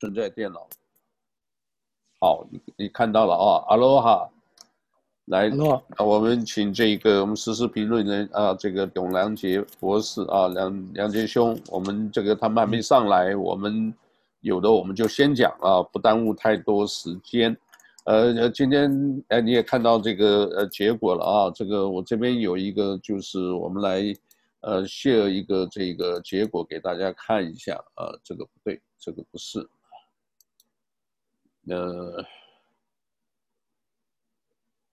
正在电脑。好，你你看到了啊，阿罗哈，来，我们请这个我们时事评论人啊，这个董良杰博士啊，梁梁杰兄，我们这个他们还没上来，我们有的我们就先讲啊，不耽误太多时间。呃，今天哎，你也看到这个呃结果了啊，这个我这边有一个就是我们来呃 share 一个这个结果给大家看一下啊，这个不对，这个不是。呃，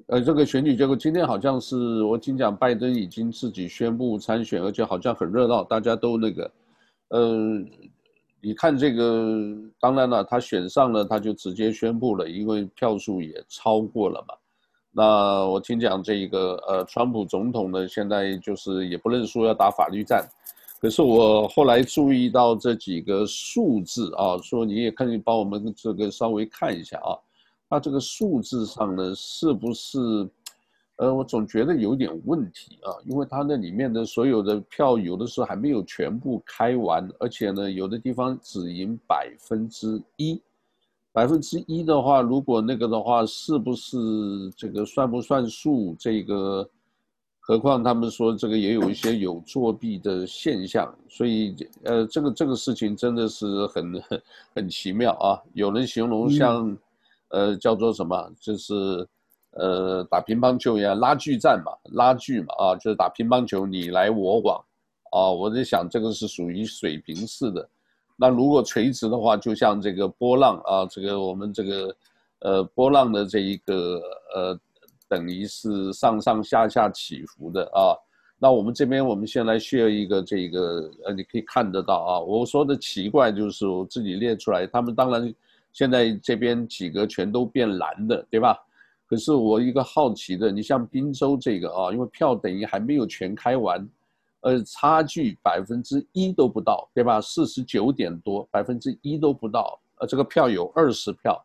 呃，这个选举结果今天好像是我听讲，拜登已经自己宣布参选，而且好像很热闹，大家都那个，呃，你看这个，当然了，他选上了，他就直接宣布了，因为票数也超过了嘛。那我听讲这个，呃，川普总统呢，现在就是也不能说，要打法律战。可是我后来注意到这几个数字啊，说你也可以帮我们这个稍微看一下啊，那这个数字上呢，是不是，呃，我总觉得有点问题啊，因为它那里面的所有的票有的时候还没有全部开完，而且呢，有的地方只赢百分之一，百分之一的话，如果那个的话，是不是这个算不算数这个？何况他们说这个也有一些有作弊的现象，所以呃，这个这个事情真的是很很 很奇妙啊。有人形容像，呃，叫做什么，就是呃打乒乓球一样，拉锯战嘛，拉锯嘛啊，就是打乒乓球你来我往啊。我在想这个是属于水平式的，那如果垂直的话，就像这个波浪啊，这个我们这个呃波浪的这一个呃。等于是上上下下起伏的啊，那我们这边我们先来学一个这个呃，你可以看得到啊。我说的奇怪就是我自己列出来，他们当然现在这边几个全都变蓝的，对吧？可是我一个好奇的，你像滨州这个啊，因为票等于还没有全开完，呃，差距百分之一都不到，对吧？四十九点多，百分之一都不到，呃，这个票有二十票，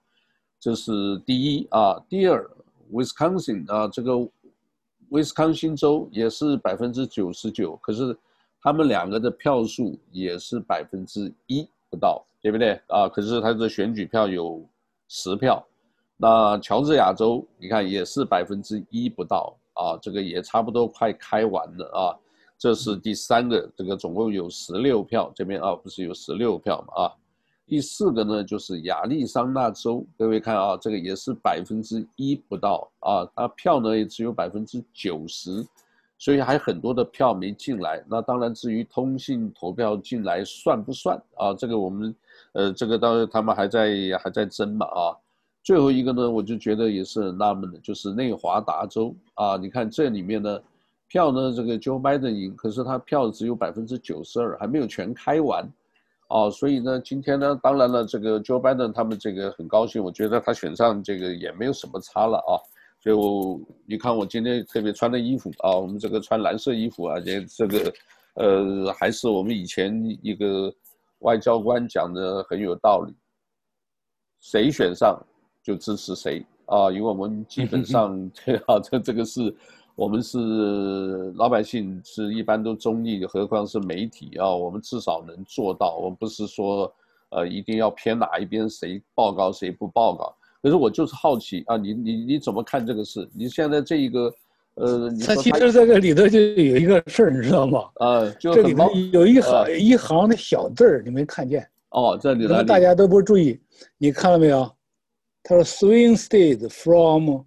这是第一啊，第二。Wisconsin 啊，这个威斯康星州也是百分之九十九，可是他们两个的票数也是百分之一不到，对不对啊？可是他的选举票有十票，那乔治亚州你看也是百分之一不到啊，这个也差不多快开完了啊。这是第三个，这个总共有十六票，这边啊不是有十六票嘛啊。第四个呢，就是亚利桑那州，各位看啊，这个也是百分之一不到啊，它票呢也只有百分之九十，所以还很多的票没进来。那当然，至于通信投票进来算不算啊？这个我们呃，这个当然他们还在还在争嘛啊。最后一个呢，我就觉得也是很纳闷的，就是内华达州啊，你看这里面呢，票呢这个 Joe Biden 赢，可是他票只有百分之九十二，还没有全开完。哦，所以呢，今天呢，当然了，这个 Joe Biden 他们这个很高兴，我觉得他选上这个也没有什么差了啊。所以我你看我今天特别穿的衣服啊，我们这个穿蓝色衣服啊，这这个呃，还是我们以前一个外交官讲的很有道理，谁选上就支持谁啊，因为我们基本上这 啊，这这个是。我们是老百姓，是一般都中立，何况是媒体啊？我们至少能做到。我们不是说，呃，一定要偏哪一边，谁报告谁不报告。可是我就是好奇啊，你你你怎么看这个事？你现在这一个，呃，他其实这个里头就有一个事儿，你知道吗？呃，就这里头有一行、呃、一行的小字儿，你没看见？哦，这里头大家都不注意，你看了没有？他说：“Swing states from。”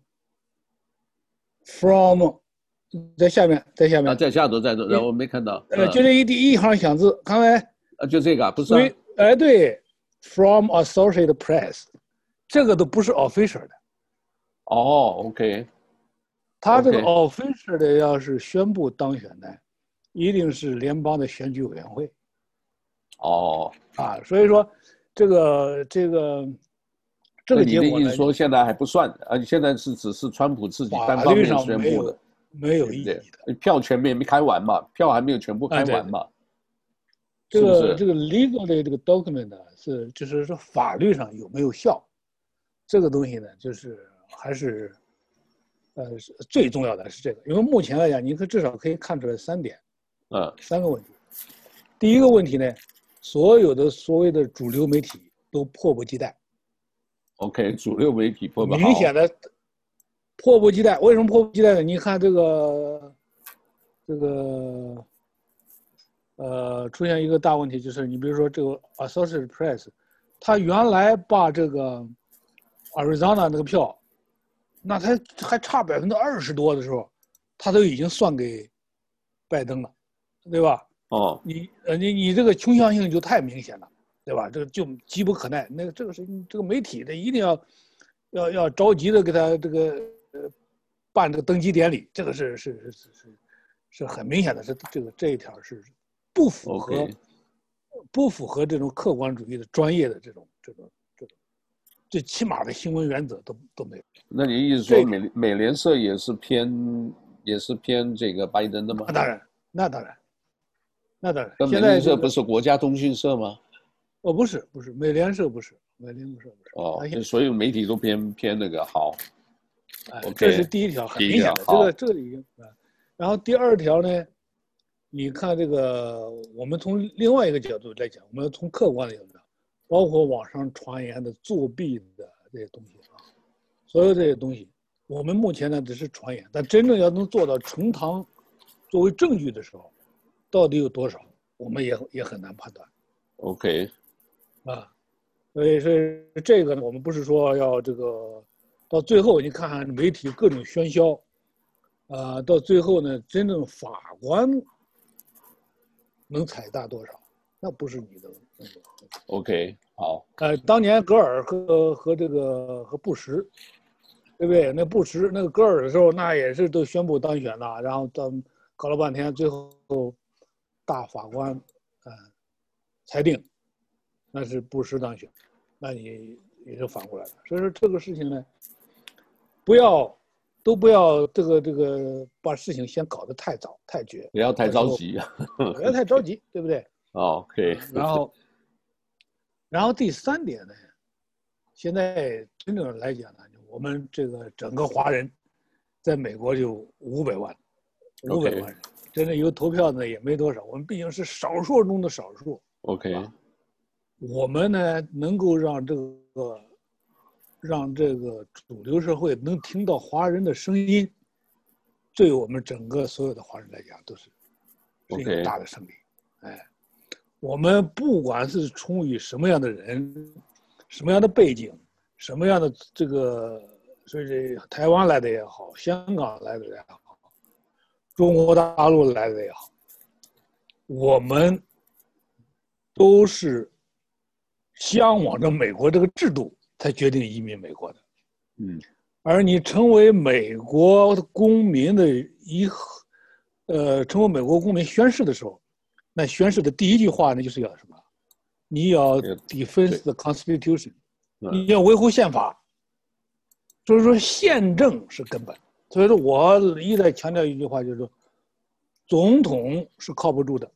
From，在下面，在下面，啊、在下头，在这，然后我没看到。呃，就这一第一行小字，看没？啊，就这个，不是、啊。哎，对，From Associated Press，这个都不是 official 的。哦，OK。他这个 official 的要是宣布当选的，一定是联邦的选举委员会。哦。啊，所以说，这个这个。这个结果你的意思说现在还不算，而且现在是只是川普自己单方面宣布的，没有意义的。票全面没开完嘛，票还没有全部开完嘛。这个这个 legal 的这个 document 呢，是就是说法律上有没有效，这个东西呢，就是还是，呃，最重要的是这个，因为目前来讲，你可至少可以看出来三点，嗯，三个问题。第一个问题呢，所有的所谓的主流媒体。都迫不及待。OK，主流媒体迫不明显的迫不及待。为什么迫不及待呢？你看这个这个呃，出现一个大问题，就是你比如说这个 Associated Press，他原来把这个 Arizona 那个票，那他还差百分之二十多的时候，他都已经算给拜登了，对吧？哦，你呃你你这个倾向性就太明显了，对吧？这个就急不可耐。那个这个是这个媒体的一定要要要着急的给他这个呃办这个登基典礼，这个是是是是是是很明显的，是这个这一条是不符合.不符合这种客观主义的专业的这种这种这种最起码的新闻原则都都没有。那你意思说美美联社也是偏也是偏这个拜登的吗？那当然，那当然。那当然，那美联社不是国家通讯社吗？哦，不是，不是，美联社不是，美联社不是。哦，所有媒体都偏偏那个好。哎，这是第一条，很明显的，这个这个已经啊。然后第二条呢，你看这个，我们从另外一个角度来讲，我们要从客观的角度讲，包括网上传言的作弊的这些东西啊，所有这些东西，我们目前呢只是传言，但真正要能做到呈堂作为证据的时候。到底有多少，我们也也很难判断。OK，啊，所以是这个呢，我们不是说要这个到最后你看看媒体各种喧嚣，啊，到最后呢，真正法官能采纳多少，那不是你的问题。OK，好。呃，当年戈尔和和这个和布什，对不对？那布什那个戈尔的时候，那也是都宣布当选了，然后到搞了半天，最后。大法官，嗯，裁定，那是布什当选，那你也就反过来了。所以说这个事情呢，不要，都不要这个这个把事情先搞得太早太绝，不要太着急，不要太着急，对不对？OK。然后，然后第三点呢，现在真正来讲呢，我们这个整个华人，在美国就五百万，五百万人。真的有投票的也没多少，我们毕竟是少数中的少数。OK，我们呢能够让这个，让这个主流社会能听到华人的声音，对我们整个所有的华人来讲都是是一个大的胜利。哎，我们不管是出于什么样的人，什么样的背景，什么样的这个，所以这台湾来的也好，香港来的也好。中国大陆来的也好，我们都是向往着美国这个制度才决定移民美国的。嗯，而你成为美国公民的一，呃，成为美国公民宣誓的时候，那宣誓的第一句话呢，就是要什么？你要 defend the Constitution，你要维护宪法。所以说，宪政是根本。所以说，我一再强调一句话，就是说，总统是靠不住的。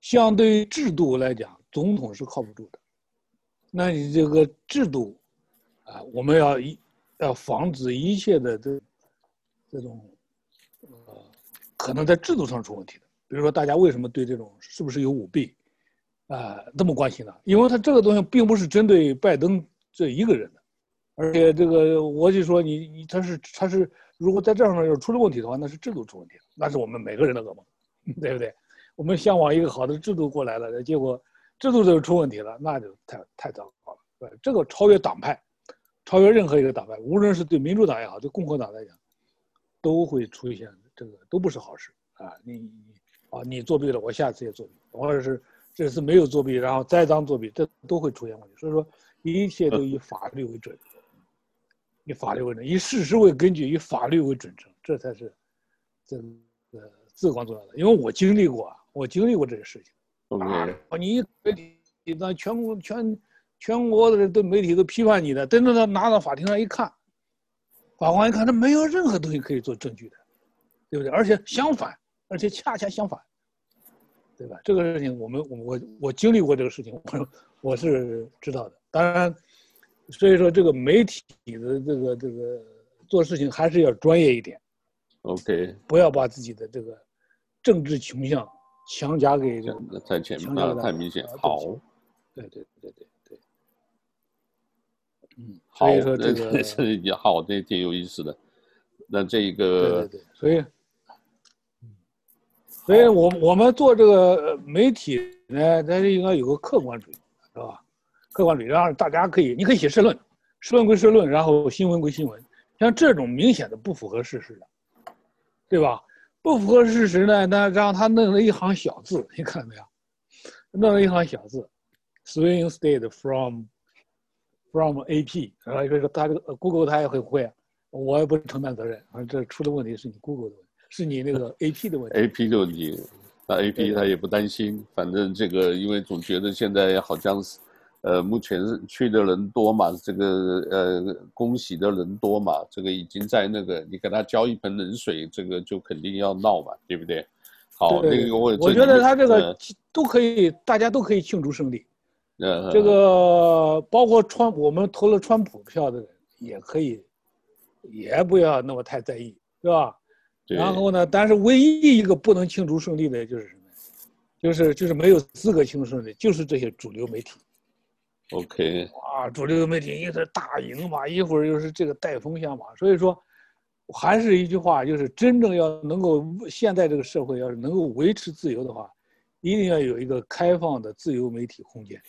相对于制度来讲，总统是靠不住的。那你这个制度，啊，我们要一要防止一切的这这种，呃，可能在制度上出问题的。比如说，大家为什么对这种是不是有舞弊，啊，这么关心呢？因为他这个东西并不是针对拜登这一个人的。而且这个，我就说你你他是他是，如果在这上面要出了问题的话，那是制度出问题了，那是我们每个人的噩梦，对不对？我们向往一个好的制度过来了，结果制度就出问题了，那就太太糟糕了。对，这个超越党派，超越任何一个党派，无论是对民主党也好，对共和党来讲，都会出现这个都不是好事啊！你你啊，你作弊了，我下次也作弊，或者是这次没有作弊，然后栽赃作弊，这都会出现问题。所以说，一切都以法律为准。以法律为准，以事实为根据，以法律为准绳，这才是这个至关重要的。因为我经历过，我经历过这个事情。啊，你媒体那全国全全国的人都媒体都批判你的，等到他拿到法庭上一看，法官一看，他没有任何东西可以做证据的，对不对？而且相反，而且恰恰相反，对吧？这个事情我们我我我经历过这个事情，我我是知道的。当然。所以说，这个媒体的这个这个做事情还是要专业一点，OK，不要把自己的这个政治倾向强加给这个太前面了，太明显。好，对对对对对。嗯，好，所以说这个是 也好，这挺有意思的。那这个，对对对，所以，所以我我们做这个媒体呢，它是应该有个客观主义，是吧？客观主义，让大家可以，你可以写社论，社论归社论，然后新闻归新闻。像这种明显的不符合事实的，对吧？不符合事实呢，那让他弄了一行小字，你看到没有？弄了一行小字，swing state from from AP，然后说他这个 Google 他也会不会啊？我也不承担责任，反正这出的问题是你 Google 的问题，是你那个 AP 的问题。AP 的问题，那 AP 他也不担心，反正这个因为总觉得现在好像是。呃，目前是去的人多嘛，这个呃，恭喜的人多嘛，这个已经在那个，你给他浇一盆冷水，这个就肯定要闹嘛，对不对？好，对那个我我觉得他这个都可以，呃、大家都可以庆祝胜利。呃，这个包括川，我们投了川普票的人也可以，也不要那么太在意，是吧？然后呢，但是唯一一个不能庆祝胜利的就是什么？就是就是没有资格庆祝胜利，就是这些主流媒体。OK，哇，主流媒体一直大赢嘛，一会儿又是这个带风向嘛，所以说，还是一句话，就是真正要能够现在这个社会要是能够维持自由的话，一定要有一个开放的自由媒体空间.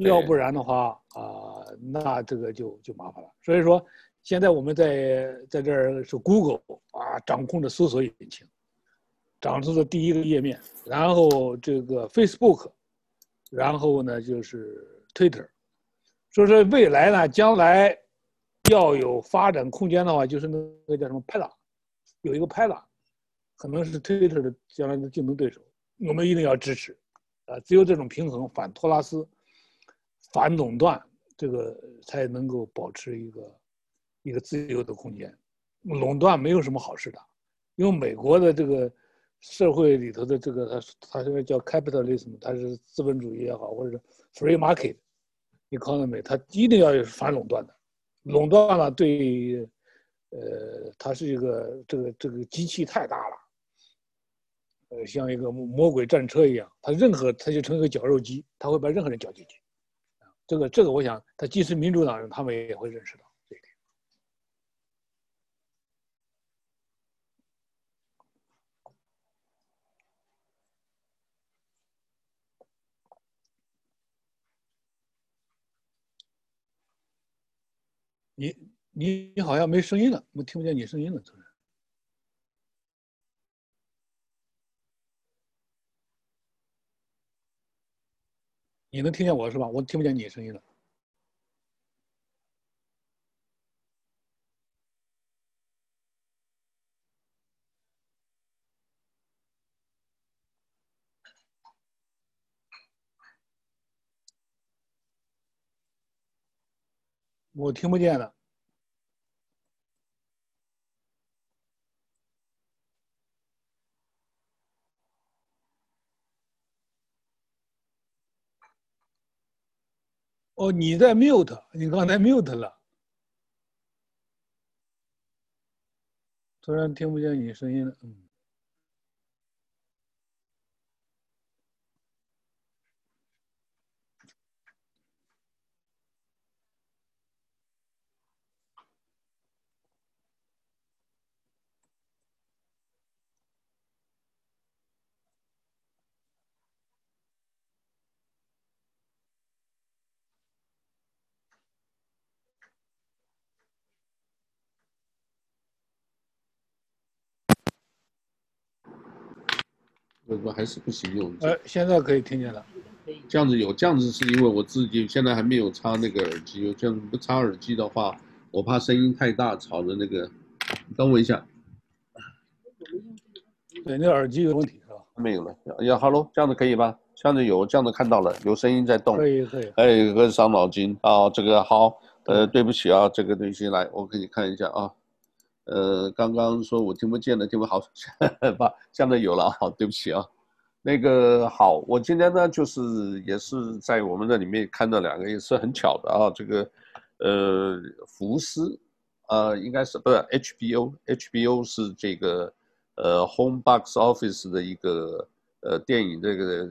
要不然的话啊、呃，那这个就就麻烦了。所以说，现在我们在在这儿是 Google 啊，掌控着搜索引擎，掌控着第一个页面，然后这个 Facebook，然后呢就是。Twitter，所以说未来呢，将来要有发展空间的话，就是那个叫什么 Parler，有一个 Parler，可能是 Twitter 的将来的竞争对手，我们一定要支持，啊，只有这种平衡，反托拉斯，反垄断，这个才能够保持一个一个自由的空间。垄断没有什么好事的，因为美国的这个社会里头的这个，它它这个叫 capitalism，它是资本主义也好，或者是 free market。economy，它一定要有反垄断的，垄断了对，呃，它是一个这个这个机器太大了，呃，像一个魔鬼战车一样，它任何它就成一个绞肉机，它会把任何人绞进去，这个这个我想，它即使民主党人他们也会认识到。你你你好像没声音了，我听不见你声音了，主任。你能听见我是吧？我听不见你声音了。我听不见了。哦，你在 mute，你刚才 mute 了，突然听不见你声音了，嗯。为什么还是不行用？呃，现在可以听见了。这样子有，这样子是因为我自己现在还没有插那个耳机。这样子不插耳机的话，我怕声音太大，吵着那个。等我一下。对，那耳机有问题是吧？没有了。呀哈喽，这样子可以吧？这样子有，这样子看到了，有声音在动。可以可以。哎，个伤脑筋啊！这个好，呃，对不起啊，这个东西来，我给你看一下啊。呃，刚刚说我听不见了，听不好，把现在有了，啊，对不起啊。那个好，我今天呢就是也是在我们这里面看到两个，也是很巧的啊。这个呃，福斯，呃，应该是不是 HBO？HBO 是这个呃 Home Box Office 的一个呃电影，这个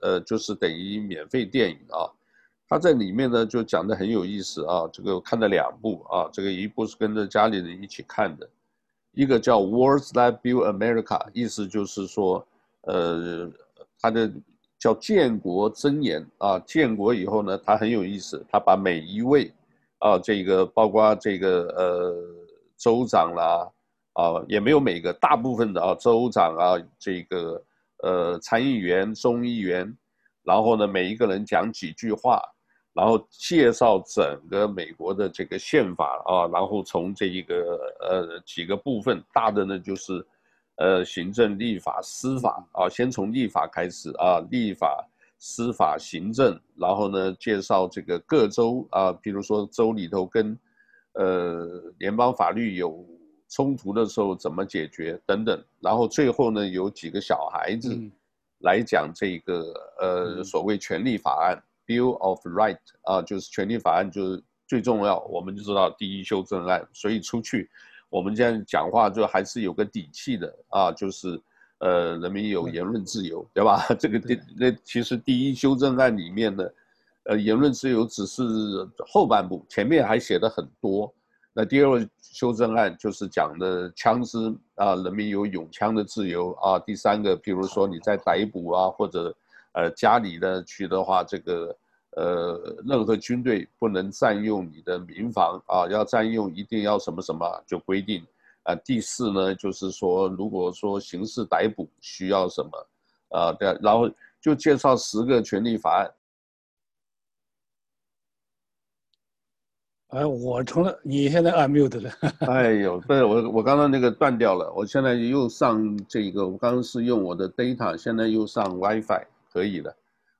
呃就是等于免费电影啊。他在里面呢就讲的很有意思啊，这个看了两部啊，这个一部是跟着家里人一起看的，一个叫《Words That Build America》，意思就是说，呃，他的叫建国箴言啊，建国以后呢，他很有意思，他把每一位啊，这个包括这个呃州长啦啊，也没有每个，大部分的啊州长啊，这个呃参议员、众议员，然后呢，每一个人讲几句话。然后介绍整个美国的这个宪法啊，然后从这一个呃几个部分，大的呢就是，呃行政、立法、司法啊，先从立法开始啊，立法、司法、行政，然后呢介绍这个各州啊，比如说州里头跟，呃联邦法律有冲突的时候怎么解决等等，然后最后呢有几个小孩子来讲这个呃所谓权利法案。Bill of Right 啊，就是权利法案，就是最重要。我们就知道第一修正案，所以出去，我们这样讲话就还是有个底气的啊。就是呃，人民有言论自由，对吧？这个第那其实第一修正案里面的，呃，言论自由只是后半部，前面还写的很多。那第二修正案就是讲的枪支啊，人民有拥枪的自由啊。第三个，比如说你在逮捕啊，或者。呃，家里的去的话，这个呃，任何军队不能占用你的民房啊，要占用一定要什么什么就规定。啊，第四呢，就是说，如果说刑事逮捕需要什么，啊，对，然后就介绍十个权利法案。哎，我成了，你现在 unmute 了。哎呦，对，我我刚刚那个断掉了，我现在又上这个，我刚刚是用我的 data，现在又上 WiFi。可以的，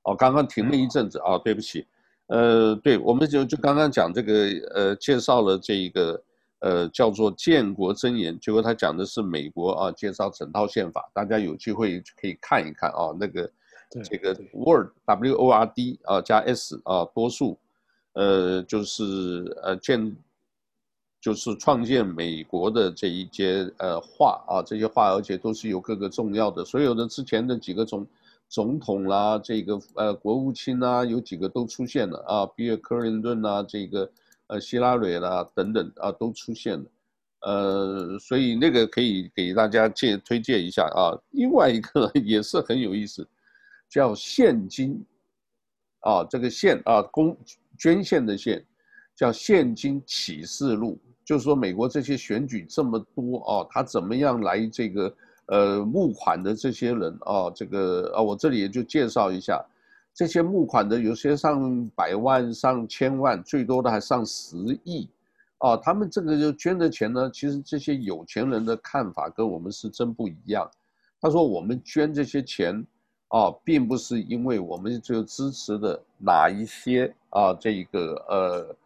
哦，刚刚停了一阵子啊，对不起，呃，对，我们就就刚刚讲这个，呃，介绍了这一个，呃，叫做建国箴言，结果他讲的是美国啊，介绍整套宪法，大家有机会可以看一看啊，那个这个 Word W O R D 啊加 S 啊多数，呃，就是呃建，就是创建美国的这一些呃话啊，这些话，而且都是有各个重要的，所有的之前的几个总。总统啦，这个呃国务卿啦，有几个都出现了啊，比尔·克林顿啦，这个呃希拉蕊啦等等啊都出现了，呃，所以那个可以给大家介推荐一下啊。另外一个 也是很有意思，叫现金啊，这个献啊公捐献的献，叫现金启示录，就是说美国这些选举这么多啊，他怎么样来这个。呃，募款的这些人啊，这个啊，我这里也就介绍一下，这些募款的有些上百万、上千万，最多的还上十亿，啊，他们这个就捐的钱呢，其实这些有钱人的看法跟我们是真不一样。他说我们捐这些钱，啊，并不是因为我们就支持的哪一些啊，这一个呃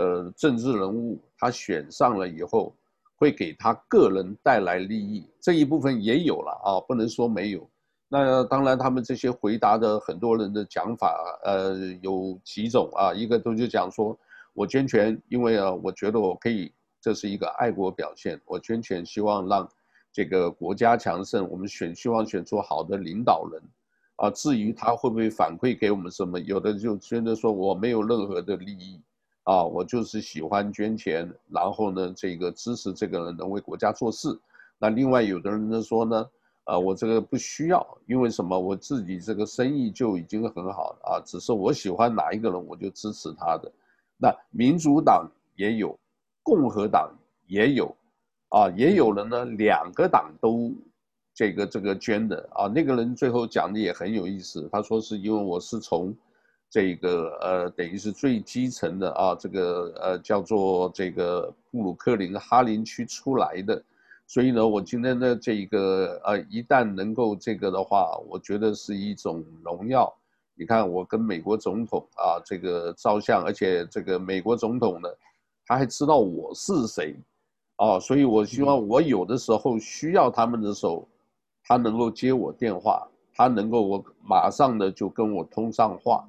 呃政治人物他选上了以后。会给他个人带来利益，这一部分也有了啊，不能说没有。那当然，他们这些回答的很多人的讲法，呃，有几种啊，一个都就讲说，我捐钱，因为啊，我觉得我可以，这是一个爱国表现，我捐钱希望让这个国家强盛，我们选希望选出好的领导人，啊，至于他会不会反馈给我们什么，有的就真的说我没有任何的利益。啊，我就是喜欢捐钱，然后呢，这个支持这个人能为国家做事。那另外有的人呢说呢，啊，我这个不需要，因为什么？我自己这个生意就已经很好了啊，只是我喜欢哪一个人，我就支持他的。那民主党也有，共和党也有，啊，也有人呢，两个党都这个这个捐的啊。那个人最后讲的也很有意思，他说是因为我是从。这个呃，等于是最基层的啊，这个呃叫做这个布鲁克林哈林区出来的，所以呢，我今天的这一个呃，一旦能够这个的话，我觉得是一种荣耀。你看，我跟美国总统啊这个照相，而且这个美国总统呢，他还知道我是谁，啊，所以我希望我有的时候需要他们的时候，他能够接我电话，他能够我马上的就跟我通上话。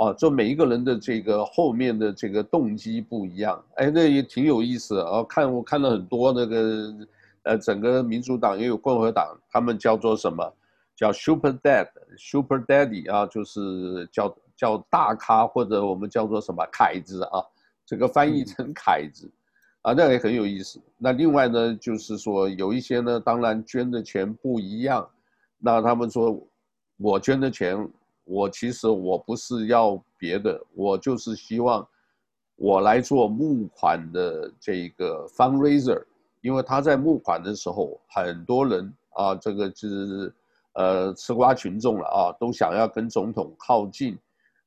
哦，就每一个人的这个后面的这个动机不一样，哎，那也挺有意思啊。看我看了很多那个，呃，整个民主党也有共和党，他们叫做什么？叫 Super Dad、Super Daddy 啊，就是叫叫大咖或者我们叫做什么凯子啊，这个翻译成凯子，啊，那也很有意思。那另外呢，就是说有一些呢，当然捐的钱不一样，那他们说我捐的钱，我其实我不是要别的，我就是希望我来做募款的这个 fundraiser，因为他在募款的时候，很多人啊，这个就是。呃，吃瓜群众了啊，都想要跟总统靠近，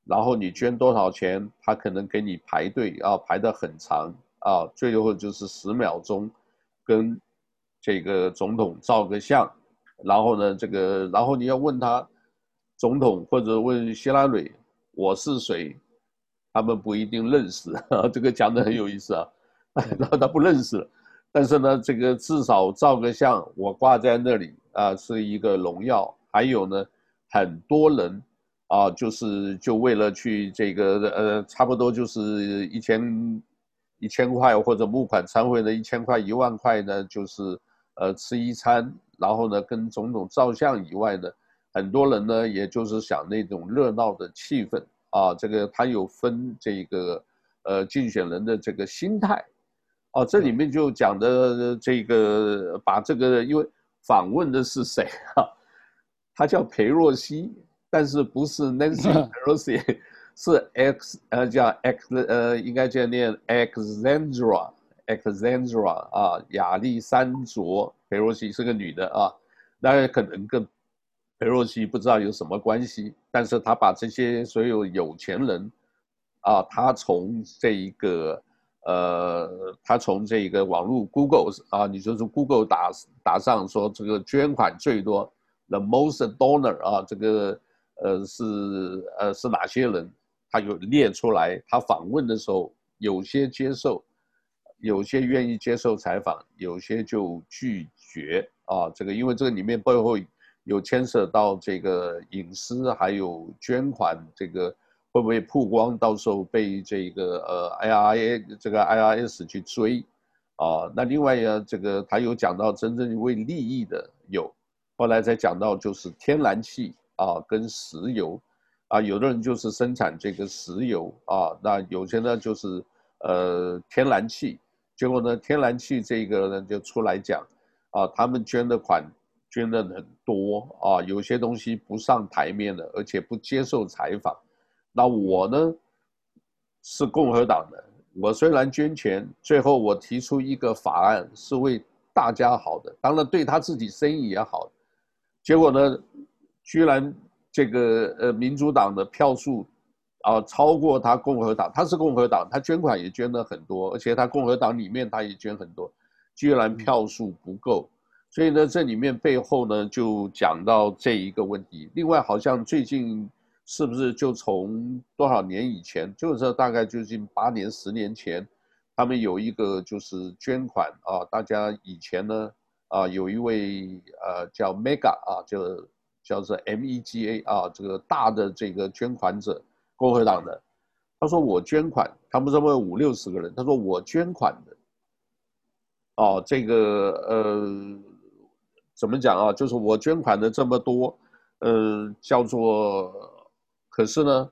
然后你捐多少钱，他可能给你排队啊，排得很长啊，最后就是十秒钟，跟这个总统照个相，然后呢，这个然后你要问他，总统或者问希拉蕊，我是谁，他们不一定认识，啊、这个讲的很有意思啊，然后他不认识，但是呢，这个至少照个相，我挂在那里。啊，是一个荣耀。还有呢，很多人啊，就是就为了去这个呃，差不多就是一千一千块或者募款参会的一千块一万块呢，就是呃吃一餐，然后呢跟总统照相以外呢，很多人呢也就是想那种热闹的气氛啊。这个他有分这个呃竞选人的这个心态，哦，这里面就讲的这个把这个因为。访问的是谁啊？他叫裴若曦，但是不是 Nancy Pelosi，是 X 呃叫 X 呃应该叫念 Alexandra Alexandra 啊亚历山卓裴若曦是个女的啊，那可能跟裴若曦不知道有什么关系，但是他把这些所有有钱人啊，他从这一个。呃，他从这一个网络 Google 啊，你就是 Google 打打上说这个捐款最多，the most donor 啊，这个呃是呃是哪些人？他有列出来。他访问的时候，有些接受，有些愿意接受采访，有些就拒绝啊。这个因为这个里面背后有牵涉到这个隐私，还有捐款这个。会不会曝光？到时候被这个呃 IRA 这个 IRS 去追啊？那另外呀，这个他有讲到真正为利益的有，后来再讲到就是天然气啊跟石油啊，有的人就是生产这个石油啊，那有些呢就是呃天然气，结果呢天然气这个呢就出来讲啊，他们捐的款捐的很多啊，有些东西不上台面的，而且不接受采访。那我呢，是共和党的。我虽然捐钱，最后我提出一个法案是为大家好的，当然对他自己生意也好。结果呢，居然这个呃民主党的票数啊超过他共和党。他是共和党，他捐款也捐了很多，而且他共和党里面他也捐很多，居然票数不够。所以呢，这里面背后呢就讲到这一个问题。另外，好像最近。是不是就从多少年以前，就是大概就近八年、十年前，他们有一个就是捐款啊，大家以前呢啊，有一位呃叫 Mega 啊，就叫做 M E G A 啊，这个大的这个捐款者，共和党的，他说我捐款，他们这么五六十个人，他说我捐款的，哦，这个呃怎么讲啊？就是我捐款的这么多，嗯，叫做。可是呢，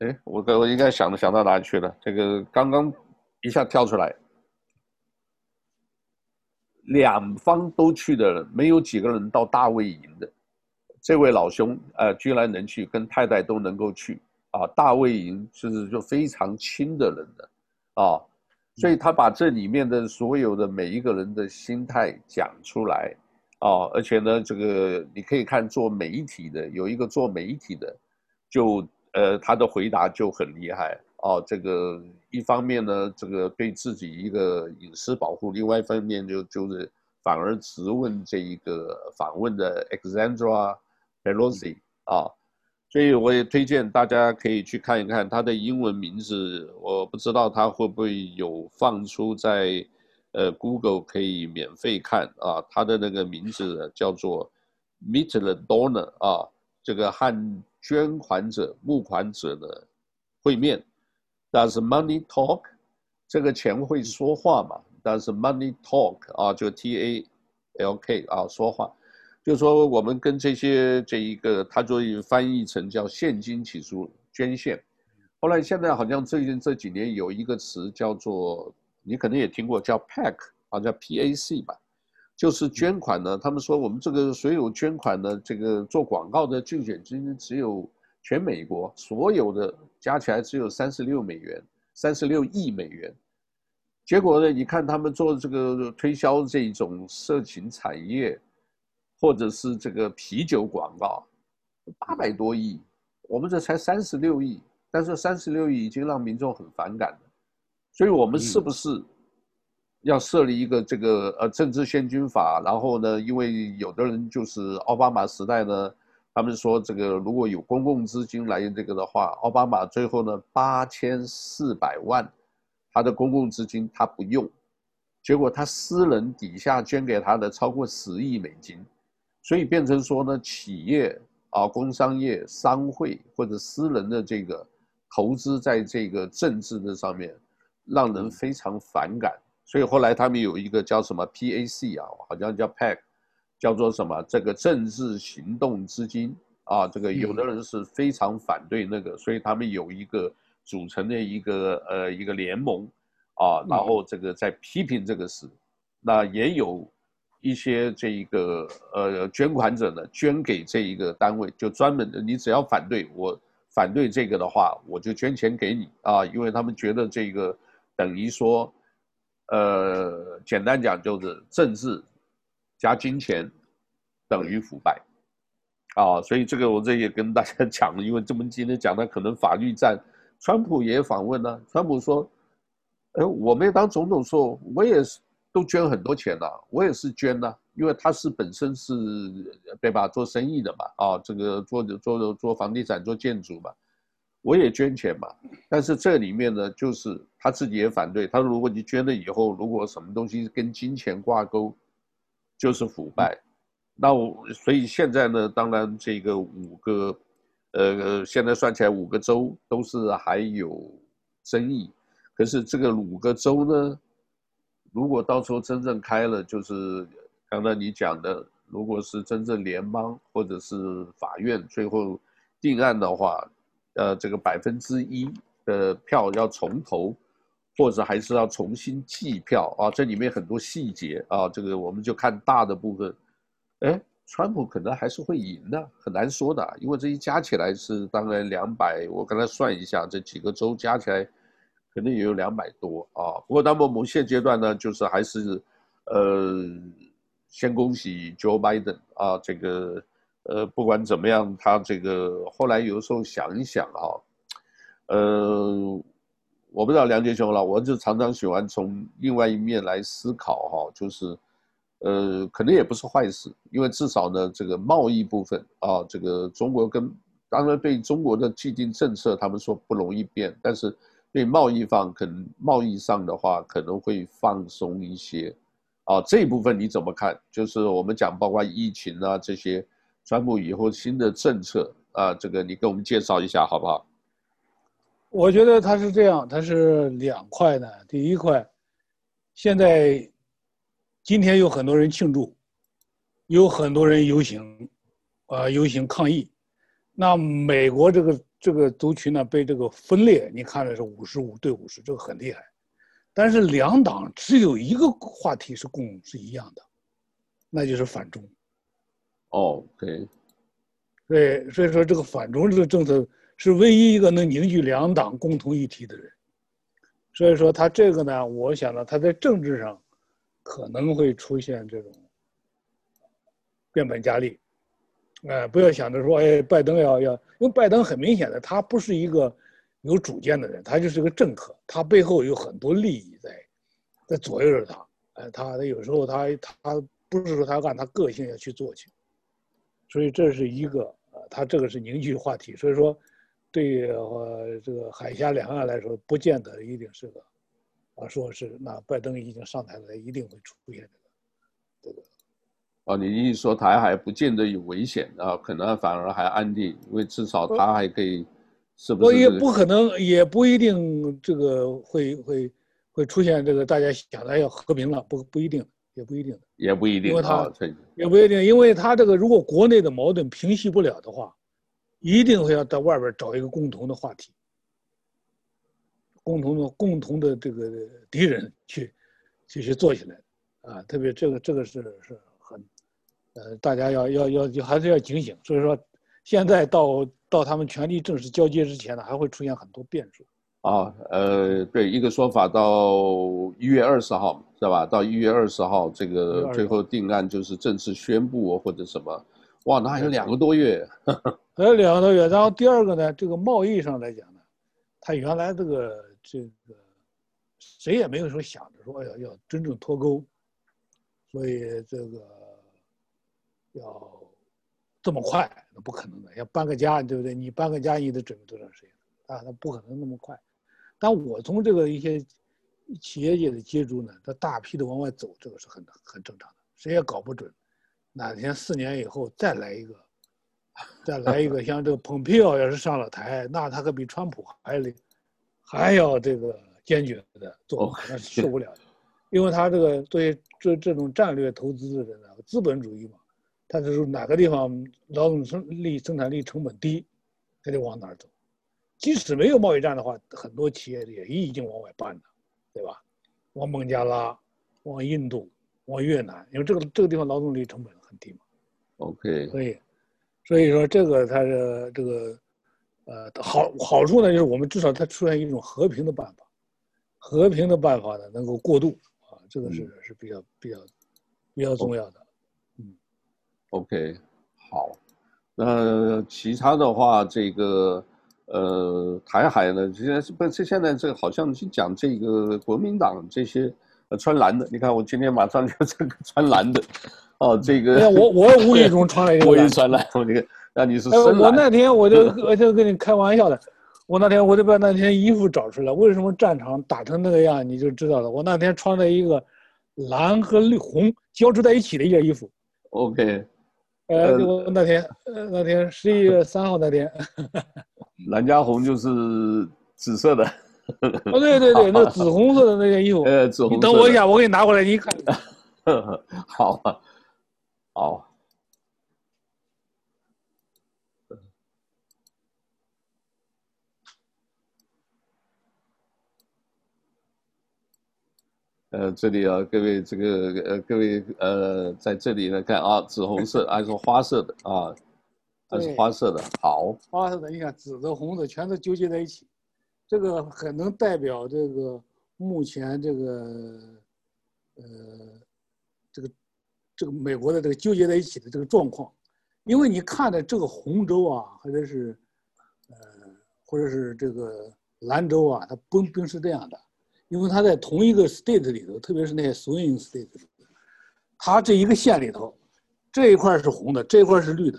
哎，我我应该想想到哪里去了？这个刚刚一下跳出来，两方都去的人，没有几个人到大卫营的。这位老兄，呃，居然能去，跟太太都能够去啊！大卫营是就非常亲的人的啊，所以他把这里面的所有的每一个人的心态讲出来。啊，而且呢，这个你可以看做媒体的，有一个做媒体的，就呃他的回答就很厉害哦。这个一方面呢，这个对自己一个隐私保护，另外一方面就就是反而质问这一个访问的 Alexandra Pelosi 啊，所以我也推荐大家可以去看一看他的英文名字，我不知道他会不会有放出在。呃，Google 可以免费看啊，他的那个名字叫做 Meet the Donor 啊，这个和捐款者、募款者的会面。Does money talk？这个钱会说话嘛？Does money talk？啊，就 T A L K 啊，说话。就说我们跟这些这一个，他所以翻译成叫现金起诉捐献。后来现在好像最近这几年有一个词叫做，你可能也听过叫 pack，好像 PAC 吧，就是捐款呢。他们说我们这个所有捐款呢，这个做广告的竞选金只有全美国所有的加起来只有三十六美元，三十六亿美元。结果呢，你看他们做这个推销这种色情产业，或者是这个啤酒广告，八百多亿，我们这才三十六亿。但是三十六亿已经让民众很反感了，所以我们是不是要设立一个这个呃政治献金法？然后呢，因为有的人就是奥巴马时代呢，他们说这个如果有公共资金来这个的话，奥巴马最后呢八千四百万他的公共资金他不用，结果他私人底下捐给他的超过十亿美金，所以变成说呢企业啊工商业商会或者私人的这个。投资在这个政治的上面，让人非常反感，所以后来他们有一个叫什么 PAC 啊，好像叫 PAC，叫做什么这个政治行动资金啊，这个有的人是非常反对那个，所以他们有一个组成的一个呃一个联盟啊，然后这个在批评这个事，那也有一些这一个呃捐款者呢捐给这一个单位，就专门的你只要反对我。反对这个的话，我就捐钱给你啊，因为他们觉得这个等于说，呃，简单讲就是政治加金钱等于腐败啊，所以这个我这也跟大家讲了，因为这么今天讲的可能法律战，川普也访问了，川普说，哎，我没当总统时候，我也是都捐很多钱了，我也是捐了。因为他是本身是对吧，做生意的嘛，啊，这个做做做房地产、做建筑嘛，我也捐钱嘛。但是这里面呢，就是他自己也反对。他说，如果你捐了以后，如果什么东西跟金钱挂钩，就是腐败。那我所以现在呢，当然这个五个，呃，现在算起来五个州都是还有争议。可是这个五个州呢，如果到时候真正开了，就是。刚才你讲的，如果是真正联邦或者是法院最后定案的话，呃，这个百分之一的票要重投，或者还是要重新计票啊？这里面很多细节啊，这个我们就看大的部分。哎，川普可能还是会赢的，很难说的，因为这一加起来是当然两百，我刚才算一下，这几个州加起来可能也有两百多啊。不过那么我们现阶段呢，就是还是呃。先恭喜 Joe Biden 啊，这个呃，不管怎么样，他这个后来有时候想一想啊，呃，我不知道梁杰雄了，我就常常喜欢从另外一面来思考哈，就是呃，可能也不是坏事，因为至少呢，这个贸易部分啊，这个中国跟当然对中国的既定政策，他们说不容易变，但是对贸易方可能贸易上的话，可能会放松一些。啊，这一部分你怎么看？就是我们讲，包括疫情啊这些，川普以后新的政策啊，这个你给我们介绍一下好不好？我觉得它是这样，它是两块的。第一块，现在今天有很多人庆祝，有很多人游行，啊，游行抗议。那美国这个这个族群呢，被这个分裂，你看的是五十五对五十，这个很厉害。但是两党只有一个话题是共是一样的，那就是反中。哦，对，对，所以说这个反中这个政策是唯一一个能凝聚两党共同议题的人。所以说他这个呢，我想呢，他在政治上可能会出现这种变本加厉。哎，不要想着说，哎，拜登要要，因为拜登很明显的，他不是一个。有主见的人，他就是个政客，他背后有很多利益在，在左右着他。哎，他他有时候他他不是说他按他个性要去做去，所以这是一个呃，他这个是凝聚话题。所以说，对呃这个海峡两岸来说，不见得一定是个啊，说是那拜登已经上台了，一定会出现这个这个。哦，你意思说台海不见得有危险啊，可能反而还安定，因为至少他还可以。是不是？我也不可能，也不一定，这个会会会出现这个大家想的要和平了，不不一定。也不一定，也不一定，因为他也不一定，因为他这个如果国内的矛盾平息不了的话，一定会要到外边找一个共同的话题，共同的共同的这个敌人去继续做起来，啊，特别这个这个是是很，呃，大家要要要还是要警醒，所以说现在到到他们权力正式交接之前呢，还会出现很多变数。啊，呃，对，一个说法到一月二十号是吧？到一月二十号，这个最后定案就是正式宣布或者什么？哇，那还有两个多月，还有两个多月。然后第二个呢，这个贸易上来讲呢，他原来这个这个谁也没有说想着说要要真正脱钩，所以这个要这么快，那不可能的。要搬个家，对不对？你搬个家，你得准备多长时间啊？那不可能那么快。但我从这个一些企业界的接触呢，他大批的往外走，这个是很很正常的，谁也搞不准，哪天四年以后再来一个，再来一个，像这个蓬佩奥要是上了台，那他可比川普还得还要这个坚决的做，那是受不了的，因为他这个对这这种战略投资的人呢，资本主义嘛，他就是哪个地方劳动生力生产力成本低，他就往哪儿走。即使没有贸易战的话，很多企业也已经往外搬了，对吧？往孟加拉、往印度、往越南，因为这个这个地方劳动力成本很低嘛。OK。所以，所以说这个它的这个，呃，好好处呢，就是我们至少它出现一种和平的办法，和平的办法呢能够过渡啊，这个是、嗯、是比较比较比较重要的。嗯。OK，好，那其他的话这个。呃，台海呢，现在是不是现在这个好像是讲这个国民党这些呃穿蓝的，你看我今天马上就这个穿蓝的，哦，这个我我无意中穿了一个，无意穿蓝，我这个那你是深蓝。我那天我就我就跟你开玩笑的，我那天我就把那天衣服找出来，为什么战场打成那个样，你就知道了。我那天穿了一个蓝和绿红交织在一起的一件衣服。OK，呃，我那天呃那天十一月三号那天。蓝加红就是紫色的，哦，对对对，那 紫红色的那件衣服，呃，紫红色。你等我一下，我给你拿过来，你看。好啊，好。呃，这里啊，各位这个呃，各位呃，在这里呢看啊，紫红色还是花色的啊。还是花色的，好。花色的，你看紫的、红的全都纠结在一起，这个很能代表这个目前这个，呃，这个这个美国的这个纠结在一起的这个状况，因为你看的这个红州啊，或者是，呃，或者是这个蓝州啊，它不并不是这样的，因为它在同一个 state 里头，特别是那些 swing state 里头，它这一个县里头，这一块是红的，这一块是绿的。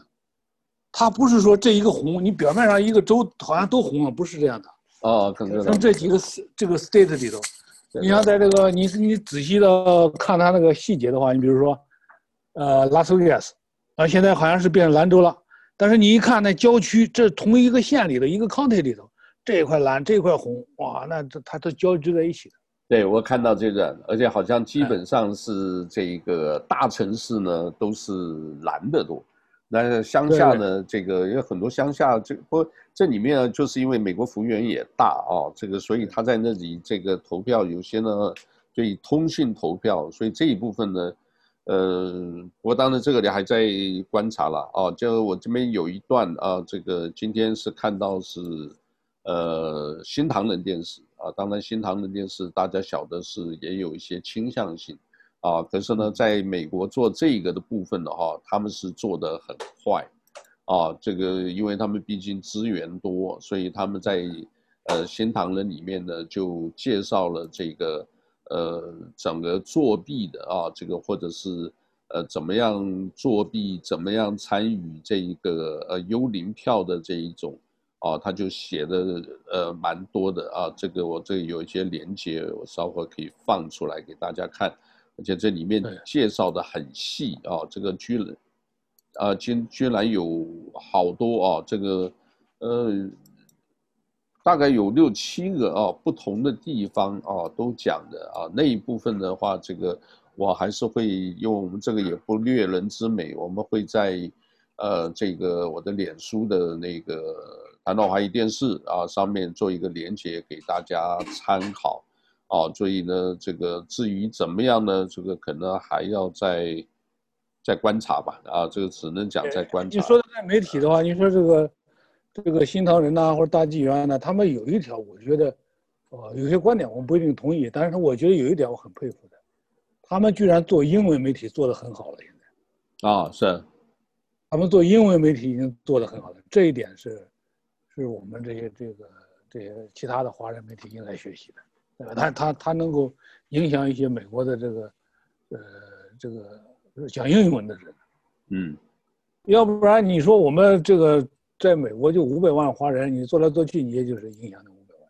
它不是说这一个红，你表面上一个州好像都红了，不是这样的。哦，可能像这几个这个 state 里头，你要在这个你你仔细的看它那个细节的话，你比如说，呃，拉斯维加斯，啊，现在好像是变成蓝州了。但是你一看那郊区，这同一个县里的一个 county 里头，这一块蓝，这一块红，哇，那这它都交织在一起的。对，我看到这个，而且好像基本上是这个大城市呢都是蓝的多。那乡下呢？这个有很多乡下，这不这里面呢，就是因为美国幅员也大啊，这个所以他在那里这个投票有些呢就以通讯投票，所以这一部分呢，呃，不过当然这个你还在观察了啊。就我这边有一段啊，这个今天是看到是呃新唐人电视啊，当然新唐人电视大家晓得是也有一些倾向性。啊，可是呢，在美国做这个的部分的话，他们是做得很快，啊，这个因为他们毕竟资源多，所以他们在呃新唐人里面呢就介绍了这个呃整个作弊的啊，这个或者是呃怎么样作弊，怎么样参与这一个呃幽灵票的这一种啊，他就写的呃蛮多的啊，这个我这有一些连接，我稍后可以放出来给大家看。而且这里面介绍的很细啊，这个居然，啊，居居然有好多啊，这个，呃，大概有六七个啊不同的地方啊都讲的啊那一部分的话，这个我还是会因为我们这个也不略人之美，我们会在呃这个我的脸书的那个谈到华语电视啊上面做一个连接给大家参考啊，所以呢，这个至于怎么样呢，这个可能还要再再观察吧啊，这个只能讲再观察。你说的在媒体的话，你说这个。这个新唐人呐，或者大纪元呢，他们有一条，我觉得，哦，有些观点我们不一定同意，但是我觉得有一点我很佩服的，他们居然做英文媒体做得很好了，现在。啊，是。他们做英文媒体已经做得很好了，这一点是，是我们这些这个这些其他的华人媒体应该学习的，对吧？他他他能够影响一些美国的这个，呃，这个讲英文的人。嗯。要不然你说我们这个。在美国就五百万华人，你做来做去，你也就是影响那五百万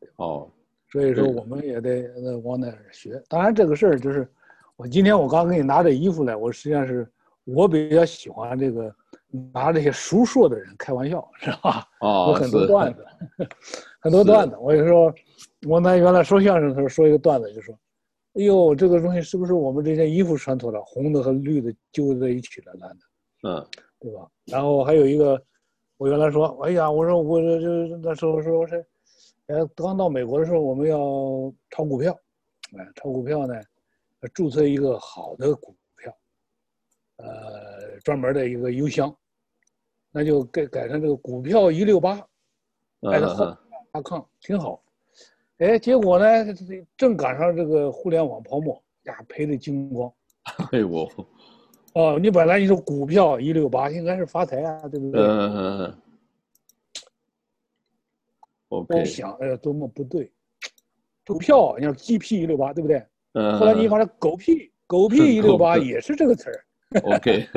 人。哦，所以说我们也得往那儿学。当然这个事儿就是，我今天我刚给你拿这衣服来，我实际上是我比较喜欢这个拿这些熟硕的人开玩笑，是吧？哦，有很多段子，很多段子。我有时候，我那原来说相声的时候说一个段子，就说，哎呦，这个东西是不是我们这件衣服穿错了？红的和绿的纠在一起了，蓝的，嗯，对吧？然后还有一个。我原来说，哎呀，我说我这这那时候说是，呃，刚到美国的时候，我们要炒股票，哎，炒股票呢，注册一个好的股票，呃，专门的一个邮箱，那就改改成这个股票一六八，改的好，阿康挺好，哎，结果呢，正赶上这个互联网泡沫，呀，赔的精光，哎我。哦，你本来你说股票一六八应该是发财啊，对不对？嗯嗯嗯。我想，哎呀，多么不对！股票你要 GP 一六八，对不对？嗯。后来你发现狗屁狗屁一六八也是这个词儿。OK。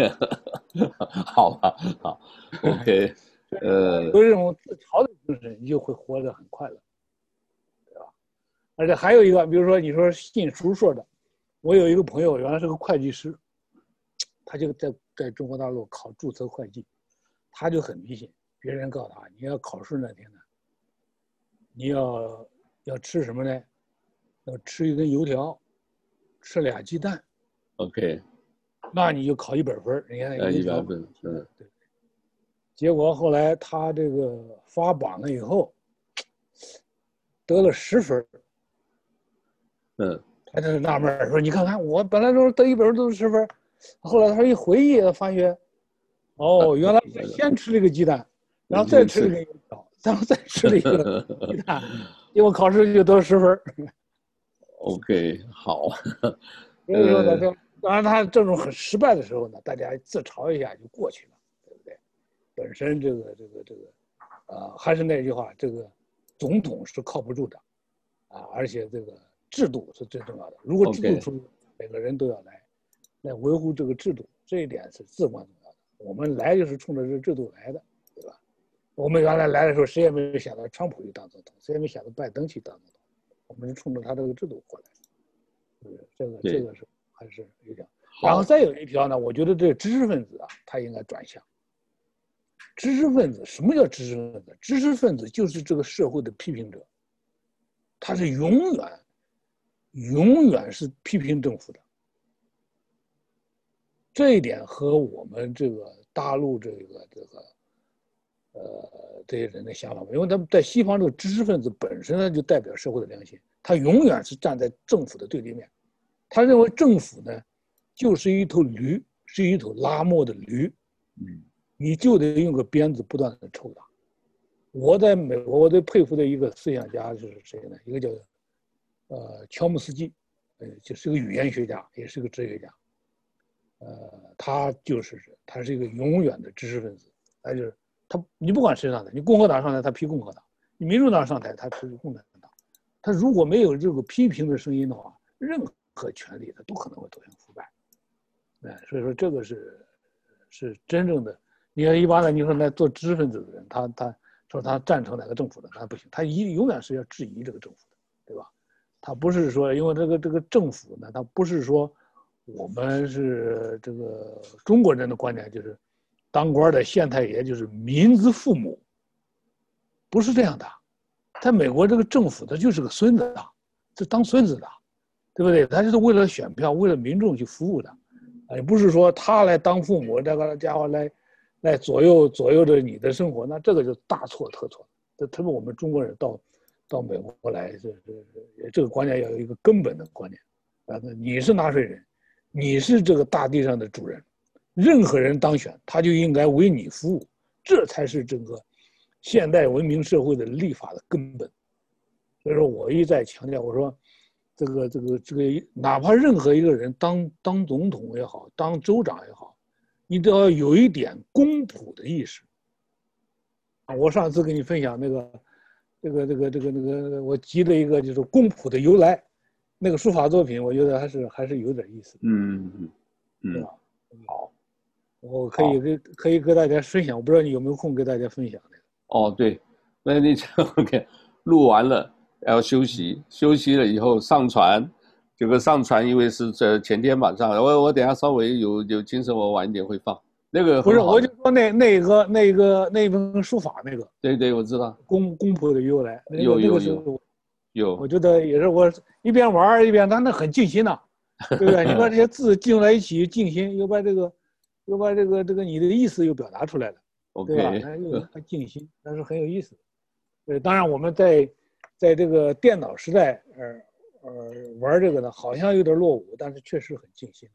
好吧，好。OK。呃。有这种自嘲的精神，你就会活得很快乐，对吧？而且还有一个，比如说你说信叔说的，我有一个朋友原来是个会计师。他就在在中国大陆考注册会计，他就很迷信。别人告诉他，你要考试那天呢，你要要吃什么呢？要吃一根油条，吃俩鸡蛋。OK，那你就考一百分。你看一百分，嗯，对。结果后来他这个发榜了以后，得了十分。嗯，他就纳闷说：“你看看，我本来都是得一百分都是十分。”后来他一回忆，他发现，哦，原来是 先吃了一个鸡蛋，然后再吃了一个油条，然后再吃了一个鸡蛋，结果考试就得十分。OK，好。所以说呢，这当然他这种很失败的时候呢，大家自嘲一下就过去了，对不对？本身这个这个这个，呃，还是那句话，这个总统是靠不住的，啊，而且这个制度是最重要的。如果制度出，每个人都要来。来维护这个制度，这一点是至关重要的。我们来就是冲着这制度来的，对吧？我们原来来的时候，谁也没有想到川普去当总统，谁也没想到拜登去当总统，我们是冲着他这个制度过来的。这个这个是还是有点。然后再有一条呢，我觉得这个知识分子啊，他应该转向。知识分子，什么叫知识分子？知识分子就是这个社会的批评者，他是永远永远是批评政府的。这一点和我们这个大陆这个这个，呃，这些人的想法，因为他们在西方这个知识分子本身呢，就代表社会的良心，他永远是站在政府的对立面，他认为政府呢，就是一头驴，是一头拉磨的驴，嗯，你就得用个鞭子不断的抽打。我在美国，我最佩服的一个思想家就是谁呢？一个叫，呃，乔姆斯基，呃，就是个语言学家，也是个哲学家。呃，他就是他是一个永远的知识分子，他就是他，你不管谁上台，你共和党上台他批共和党，你民主党上台他批共产党，他如果没有这个批评的声音的话，任和权力他都可能会走向腐败。哎，所以说这个是是真正的。你看一般的，你说那做知识分子的人，他他说他赞成哪个政府的，他不行，他一永远是要质疑这个政府的，对吧？他不是说因为这个这个政府呢，他不是说。我们是这个中国人的观点，就是当官的县太爷就是民之父母，不是这样的。在美国，这个政府他就是个孙子啊，是当孙子的，对不对？他就是为了选票，为了民众去服务的，也不是说他来当父母，这个家伙来来左右左右着你的生活，那这个就大错特错。这特别我们中国人到到美国来，这这这个观念要有一个根本的观念啊，你是纳税人，你是这个大地上的主人，任何人当选，他就应该为你服务，这才是整个现代文明社会的立法的根本。所以说我一再强调，我说这个这个这个，哪怕任何一个人当当总统也好，当州长也好，你都要有一点公仆的意识。啊，我上次跟你分享那个这个这个这个那个，我集了一个就是公仆的由来，那个书法作品，我觉得还是还是有点意思。嗯嗯嗯，对吧？好，我可以跟可以跟大家分享，我不知道你有没有空跟大家分享那个。哦，对，那那这 OK，录完了。要休息，休息了以后上传，这个上传因为是这前天晚上，我我等下稍微有有精神，我晚一点会放。那个不是，我就说那那个那个那本书法那个。对对，我知道。公公婆的由来。有有有。有。我觉得也是，我一边玩一边，但那很静心呐，对不对？你把这些字进在一起，静心，又把这个，又把这个这个你的意思又表达出来了对吧？又很静心，但是很有意思。对，当然我们在。在这个电脑时代，呃呃，玩这个呢，好像有点落伍，但是确实很尽兴。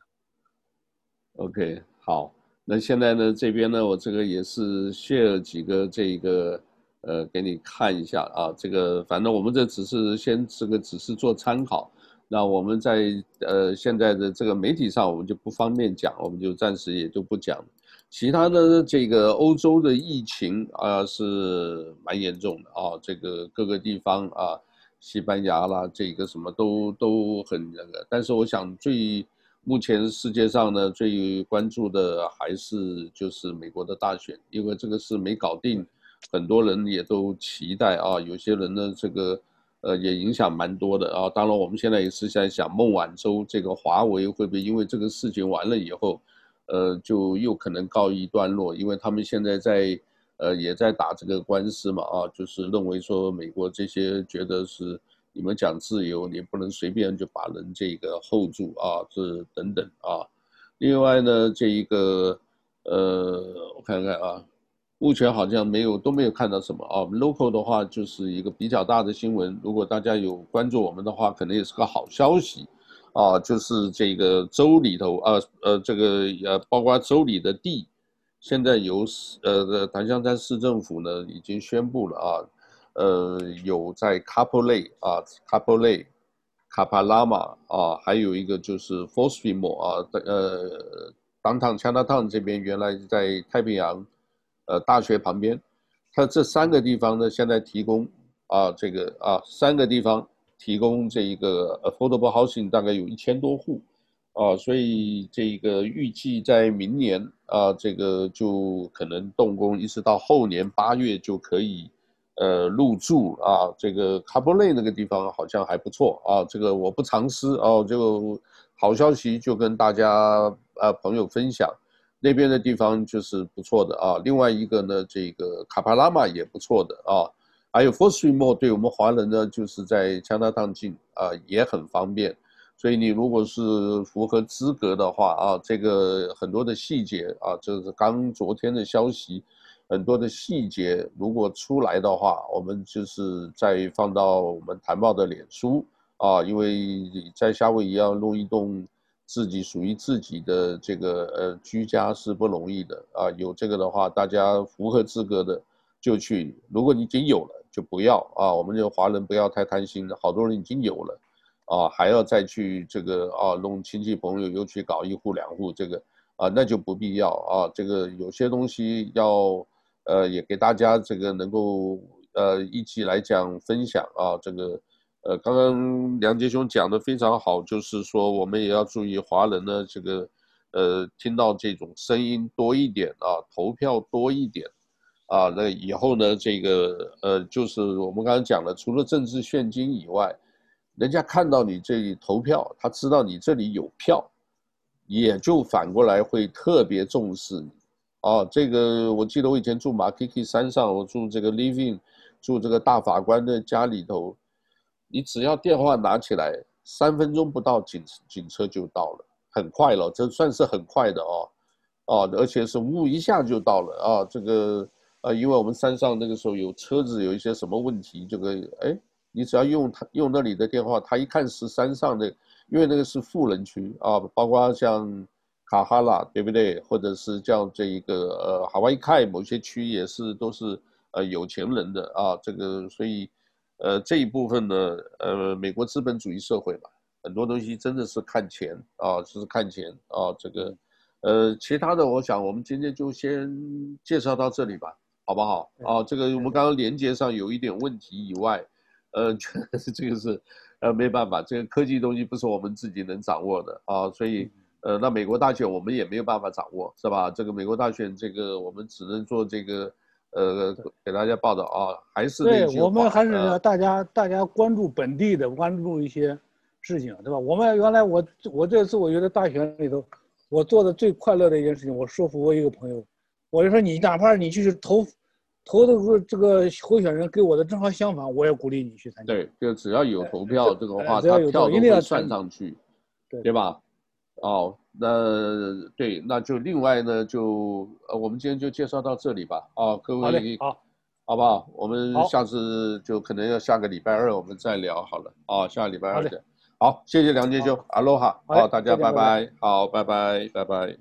OK，好，那现在呢，这边呢，我这个也是 share 几个这个，呃，给你看一下啊，这个反正我们这只是先这个只是做参考，那我们在呃现在的这个媒体上，我们就不方便讲，我们就暂时也就不讲。其他的这个欧洲的疫情啊是蛮严重的啊，这个各个地方啊，西班牙啦，这个什么都都很那个。但是我想最目前世界上呢最关注的还是就是美国的大选，因为这个是没搞定，很多人也都期待啊。有些人呢这个呃也影响蛮多的啊。当然我们现在也是在想孟晚舟这个华为会不会因为这个事情完了以后。呃，就又可能告一段落，因为他们现在在，呃，也在打这个官司嘛，啊，就是认为说美国这些觉得是你们讲自由，你不能随便就把人这个 hold 住啊，这等等啊。另外呢，这一个，呃，我看看啊，目前好像没有都没有看到什么啊。local 的话就是一个比较大的新闻，如果大家有关注我们的话，可能也是个好消息。啊，就是这个州里头，呃呃，这个呃，包括州里的地，现在由呃檀香山市政府呢已经宣布了啊，呃，有在 Kapolei 啊，Kapolei、Kapalama 啊，还有一个就是 f o s f i m o 啊，呃，Downtown Chinatown 这边原来在太平洋，呃，大学旁边，它这三个地方呢现在提供啊，这个啊三个地方。提供这一个 affordable housing 大概有一千多户，啊，所以这个预计在明年啊，这个就可能动工，一直到后年八月就可以，呃，入住啊。这个卡布雷那个地方好像还不错啊，这个我不藏私哦，这个好消息就跟大家啊朋友分享，那边的地方就是不错的啊。另外一个呢，这个 Kapalama 也不错的啊。还有 Flossmoor 对我们华人呢，就是在 Chinatown 近啊，也很方便。所以你如果是符合资格的话啊，这个很多的细节啊，就是刚昨天的消息，很多的细节如果出来的话，我们就是再放到我们谈报的脸书啊，因为在夏威夷要弄一栋自己属于自己的这个呃居家是不容易的啊，有这个的话，大家符合资格的就去，如果你已经有了。就不要啊，我们这个华人不要太贪心，好多人已经有了，啊，还要再去这个啊弄亲戚朋友又去搞一户两户这个啊，那就不必要啊。这个有些东西要呃也给大家这个能够呃一起来讲分享啊。这个呃刚刚梁杰兄讲的非常好，就是说我们也要注意华人呢这个呃听到这种声音多一点啊，投票多一点。啊，那以后呢？这个呃，就是我们刚刚讲了，除了政治献金以外，人家看到你这里投票，他知道你这里有票，也就反过来会特别重视你。啊，这个我记得我以前住马 K K 山上，我住这个 living，住这个大法官的家里头，你只要电话拿起来，三分钟不到警警车就到了，很快了，这算是很快的哦，哦，而且是呜一下就到了啊，这个呃，因为我们山上那个时候有车子有一些什么问题，这个哎，你只要用他用那里的电话，他一看是山上的，因为那个是富人区啊，包括像卡哈拉对不对，或者是叫这一个呃哈瓦伊凯某些区也是都是呃有钱人的啊，这个所以。呃，这一部分呢，呃，美国资本主义社会嘛，很多东西真的是看钱啊，就是看钱啊。这个，呃，其他的，我想我们今天就先介绍到这里吧，好不好？啊，这个我们刚刚连接上有一点问题以外，呃，这个是，呃，没办法，这个科技东西不是我们自己能掌握的啊，所以，呃，那美国大选我们也没有办法掌握，是吧？这个美国大选，这个我们只能做这个。呃，给大家报道啊，还是对，我们还是要大家大家关注本地的，关注一些事情，对吧？我们原来我我这次我觉得大选里头，我做的最快乐的一件事情，我说服我一个朋友，我就说你哪怕你去投投的这个候选人跟我的正好相反，我也鼓励你去参加。对，就只要有投票这个话，他票都会算上去，对对吧？哦。那对，那就另外呢，就呃，我们今天就介绍到这里吧。啊，各位，好，好不好？我们下次就可能要下个礼拜二我们再聊好了。啊，下个礼拜二再。好，谢谢梁杰兄，阿罗哈，好，大家拜拜，好，拜拜，拜拜。